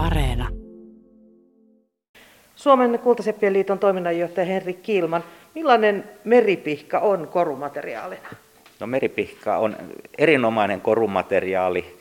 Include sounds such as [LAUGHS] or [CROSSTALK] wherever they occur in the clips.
Areena. Suomen Kultaseppien liiton toiminnanjohtaja Henri Kiilman. Millainen meripihka on korumateriaalina? No meripihka on erinomainen korumateriaali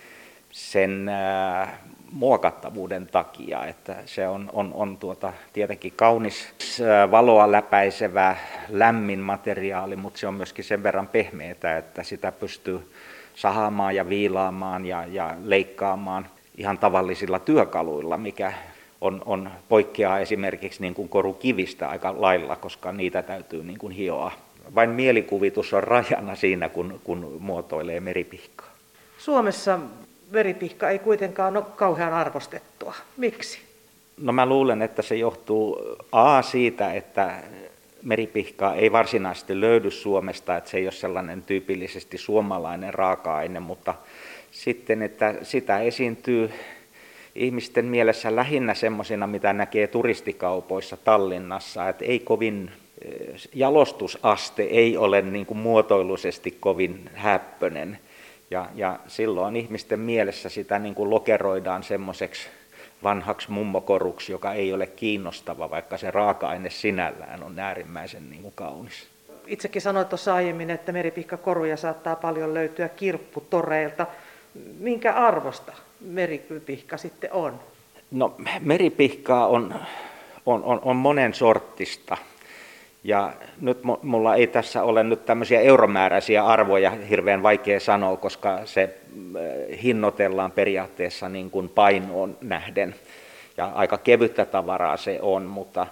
sen äh, muokattavuuden takia, että se on, on, on tuota, tietenkin kaunis, äh, valoa läpäisevä, lämmin materiaali, mutta se on myöskin sen verran pehmeätä, että sitä pystyy sahaamaan ja viilaamaan ja, ja leikkaamaan ihan tavallisilla työkaluilla, mikä on, on poikkeaa esimerkiksi niin kuin korukivistä aika lailla, koska niitä täytyy niin kuin hioa. Vain mielikuvitus on rajana siinä, kun, kun muotoilee meripihkaa. Suomessa meripihka ei kuitenkaan ole kauhean arvostettua. Miksi? No mä luulen, että se johtuu A siitä, että meripihkaa ei varsinaisesti löydy Suomesta, että se ei ole sellainen tyypillisesti suomalainen raaka-aine, mutta sitten, että sitä esiintyy ihmisten mielessä lähinnä semmoisina, mitä näkee turistikaupoissa Tallinnassa, että ei kovin eh, jalostusaste ei ole niin kuin muotoiluisesti kovin häppöinen. Ja, ja silloin ihmisten mielessä sitä niin kuin lokeroidaan semmoiseksi vanhaksi mummokoruksi, joka ei ole kiinnostava, vaikka se raaka-aine sinällään on äärimmäisen niin kuin kaunis. Itsekin sanoit tuossa aiemmin, että meripihkakoruja saattaa paljon löytyä kirpputoreilta. Minkä arvosta meripihka sitten on? No meripihkaa on, on, on, on monen sortista. Ja nyt mulla ei tässä ole nyt tämmöisiä euromääräisiä arvoja hirveän vaikea sanoa, koska se äh, hinnoitellaan periaatteessa niin kuin painoon nähden. Ja aika kevyttä tavaraa se on, mutta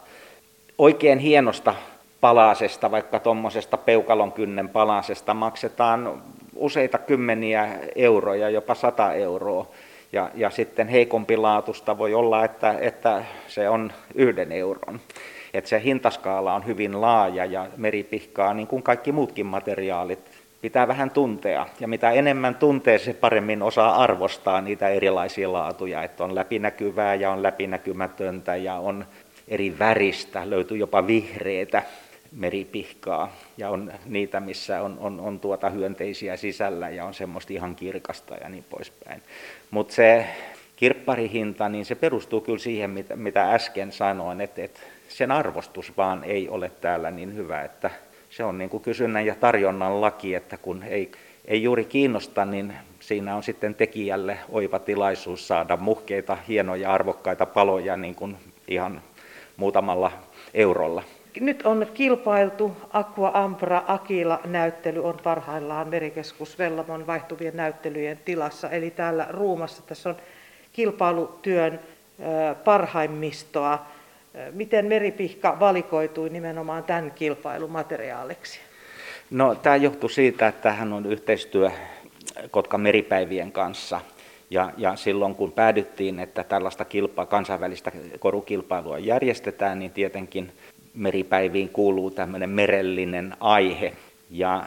oikein hienosta palasesta, vaikka tuommoisesta peukalon kynnen palasesta maksetaan useita kymmeniä euroja, jopa sata euroa. Ja, ja sitten heikompi laatusta voi olla, että, että se on yhden euron. Että se hintaskaala on hyvin laaja ja meripihkaa, niin kuin kaikki muutkin materiaalit, pitää vähän tuntea. Ja mitä enemmän tuntee, se paremmin osaa arvostaa niitä erilaisia laatuja. Että on läpinäkyvää ja on läpinäkymätöntä ja on eri väristä, löytyy jopa vihreitä meripihkaa ja on niitä, missä on, on, on tuota hyönteisiä sisällä ja on semmoista ihan kirkasta ja niin poispäin. Mutta se kirpparihinta, niin se perustuu kyllä siihen, mitä, mitä äsken sanoin, että, että sen arvostus vaan ei ole täällä niin hyvä, että se on niin kuin kysynnän ja tarjonnan laki, että kun ei, ei juuri kiinnosta, niin siinä on sitten tekijälle oiva tilaisuus saada muhkeita, hienoja, arvokkaita paloja niin kuin ihan muutamalla eurolla. Nyt on kilpailtu Aqua Ampra Akila-näyttely on parhaillaan Merikeskus Vellamon vaihtuvien näyttelyjen tilassa. Eli täällä Ruumassa tässä on kilpailutyön parhaimmistoa. Miten meripihka valikoitui nimenomaan tämän kilpailumateriaaliksi? No, tämä johtuu siitä, että hän on yhteistyö Kotkan meripäivien kanssa. Ja, ja silloin kun päädyttiin, että tällaista kilpa, kansainvälistä korukilpailua järjestetään, niin tietenkin meripäiviin kuuluu tämmöinen merellinen aihe. Ja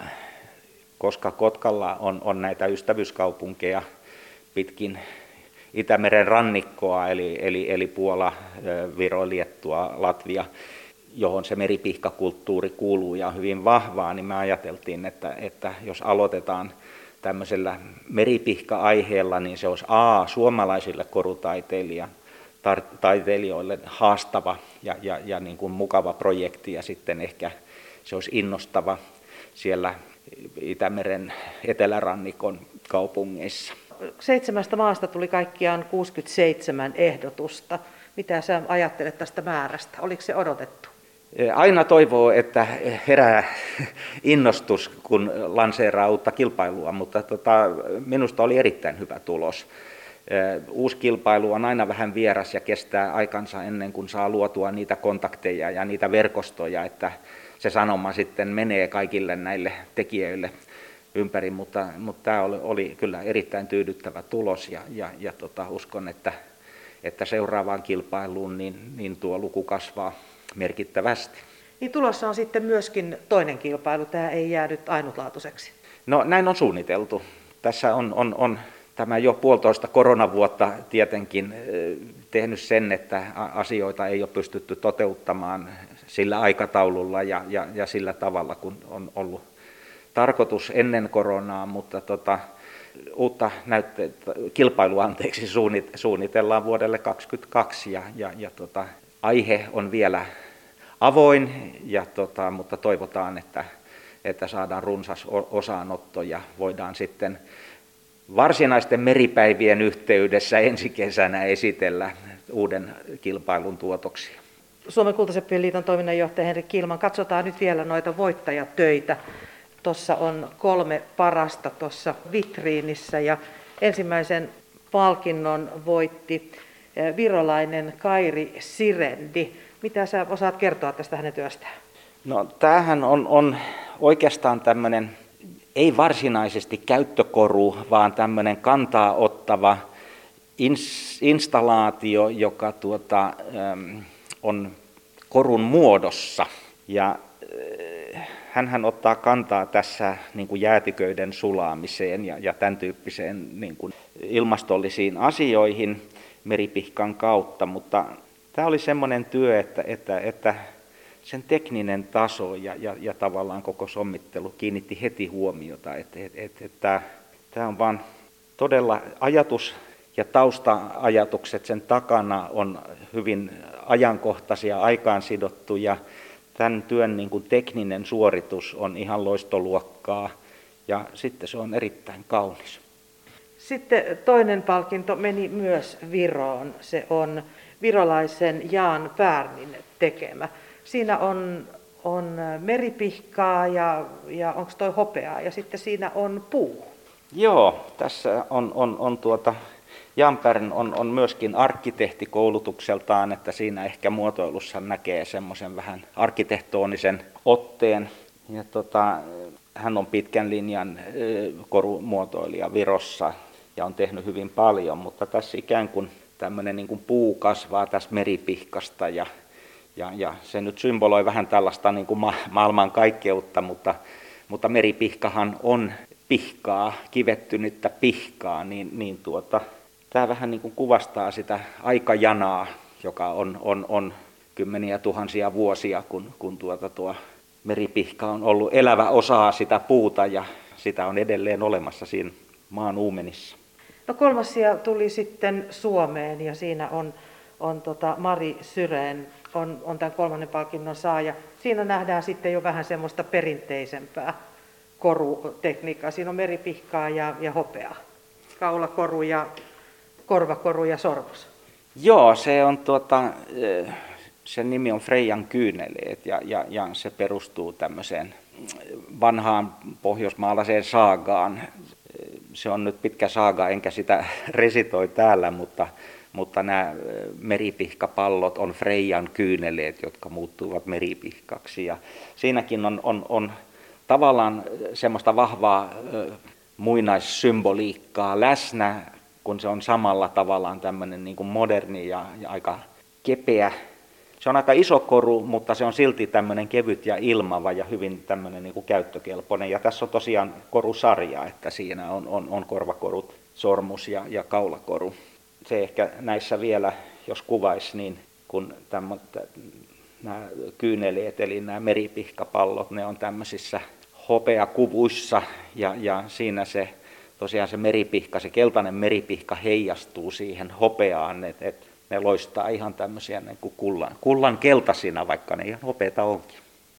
koska Kotkalla on, on näitä ystävyyskaupunkeja pitkin Itämeren rannikkoa, eli, eli, eli Puola, Viro, Liettua, Latvia, johon se meripihkakulttuuri kuuluu ja on hyvin vahvaa, niin me ajateltiin, että, että jos aloitetaan tämmöisellä meripihka-aiheella, niin se olisi A, suomalaisille korutaiteilijoille haastava ja, ja, ja niin kuin mukava projekti ja sitten ehkä se olisi innostava siellä Itämeren etelärannikon kaupungeissa seitsemästä maasta tuli kaikkiaan 67 ehdotusta. Mitä sä ajattelet tästä määrästä? Oliko se odotettu? Aina toivoo, että herää innostus, kun lanseeraa uutta kilpailua, mutta tota, minusta oli erittäin hyvä tulos. Uusi kilpailu on aina vähän vieras ja kestää aikansa ennen kuin saa luotua niitä kontakteja ja niitä verkostoja, että se sanoma sitten menee kaikille näille tekijöille ympäri, mutta, mutta tämä oli, oli kyllä erittäin tyydyttävä tulos ja, ja, ja tota, uskon, että, että seuraavaan kilpailuun niin, niin tuo luku kasvaa merkittävästi. Niin tulossa on sitten myöskin toinen kilpailu, tämä ei jää nyt ainutlaatuiseksi. No näin on suunniteltu. Tässä on, on, on tämä jo puolitoista koronavuotta tietenkin tehnyt sen, että asioita ei ole pystytty toteuttamaan sillä aikataululla ja, ja, ja sillä tavalla, kun on ollut tarkoitus ennen koronaa, mutta tota, uutta näytte, kilpailua anteeksi, suunnitellaan vuodelle 2022 ja, ja, ja tota, aihe on vielä avoin, ja tota, mutta toivotaan, että, että saadaan runsas osaanotto ja voidaan sitten varsinaisten meripäivien yhteydessä ensi kesänä esitellä uuden kilpailun tuotoksia. Suomen kultaseppien liiton toiminnanjohtaja Henri Kilman, katsotaan nyt vielä noita voittajatöitä. Tuossa on kolme parasta tuossa vitriinissä ja ensimmäisen palkinnon voitti eh, virolainen Kairi Sirendi. Mitä sä osaat kertoa tästä hänen työstään? No tämähän on, on oikeastaan tämmöinen, ei varsinaisesti käyttökoru, vaan tämmöinen kantaa ottava ins, installaatio, joka tuota, on korun muodossa. Ja äh, hän ottaa kantaa tässä niin kuin jäätiköiden sulaamiseen ja, ja tämän tyyppiseen niin kuin ilmastollisiin asioihin meripihkan kautta, mutta tämä oli semmoinen työ, että, että, että sen tekninen taso ja, ja, ja tavallaan koko sommittelu kiinnitti heti huomiota, että, että, että, että tämä on vaan todella ajatus ja tausta-ajatukset sen takana on hyvin ajankohtaisia, aikaan sidottu ja tämän työn niin kuin tekninen suoritus on ihan loistoluokkaa ja sitten se on erittäin kaunis. Sitten toinen palkinto meni myös Viroon. Se on virolaisen Jaan Päärnin tekemä. Siinä on, on meripihkaa ja, ja onko toi hopeaa ja sitten siinä on puu. Joo, tässä on, on, on tuota, Jampern on, on myöskin arkkitehti koulutukseltaan, että siinä ehkä muotoilussa näkee semmoisen vähän arkkitehtonisen otteen. Ja tota, hän on pitkän linjan korumuotoilija Virossa ja on tehnyt hyvin paljon, mutta tässä ikään kuin tämmöinen niin kuin puu kasvaa tässä meripihkasta ja, ja, ja se nyt symboloi vähän tällaista niin kuin ma- maailman kaikkeutta, mutta, mutta meripihkahan on pihkaa, kivettynyttä pihkaa, niin, niin tuota, tämä vähän niin kuin kuvastaa sitä aikajanaa, joka on, on, on kymmeniä tuhansia vuosia, kun, kun tuota tuo meripihka on ollut elävä osa sitä puuta ja sitä on edelleen olemassa siinä maan uumenissa. No kolmas sija tuli sitten Suomeen ja siinä on, on tota Mari Syreen on, on tämän kolmannen palkinnon saaja. Siinä nähdään sitten jo vähän semmoista perinteisempää korutekniikkaa. Siinä on meripihkaa ja, ja hopeaa. Kaulakoru ja korvakoru ja sormus. Joo, se on tuota, sen nimi on Freijan kyyneleet ja, ja, ja se perustuu tämmöiseen vanhaan pohjoismaalaiseen saagaan se on nyt pitkä saaga, enkä sitä [LAUGHS] resitoi täällä, mutta, mutta nämä meripihkapallot on Freijan kyyneleet, jotka muuttuvat meripihkaksi. Ja siinäkin on, on, on tavallaan semmoista vahvaa muinaissymboliikkaa läsnä, kun se on samalla tavallaan tämmöinen niin kuin moderni ja, ja aika kepeä se on aika iso koru, mutta se on silti tämmöinen kevyt ja ilmava ja hyvin tämmöinen niin kuin käyttökelpoinen. Ja tässä on tosiaan korusarja, että siinä on, on, on korvakorut, sormus ja, ja kaulakoru. Se ehkä näissä vielä, jos kuvaisi, niin kun tämmöt, nämä kyyneleet, eli nämä meripihkapallot, ne on tämmöisissä hopeakuvuissa ja, ja siinä se tosiaan se meripihka, se keltainen meripihka heijastuu siihen hopeaan, että et ne loistaa ihan tämmöisiä niin kuin kullan, kullan keltaisina, vaikka ne ihan hopeita onkin.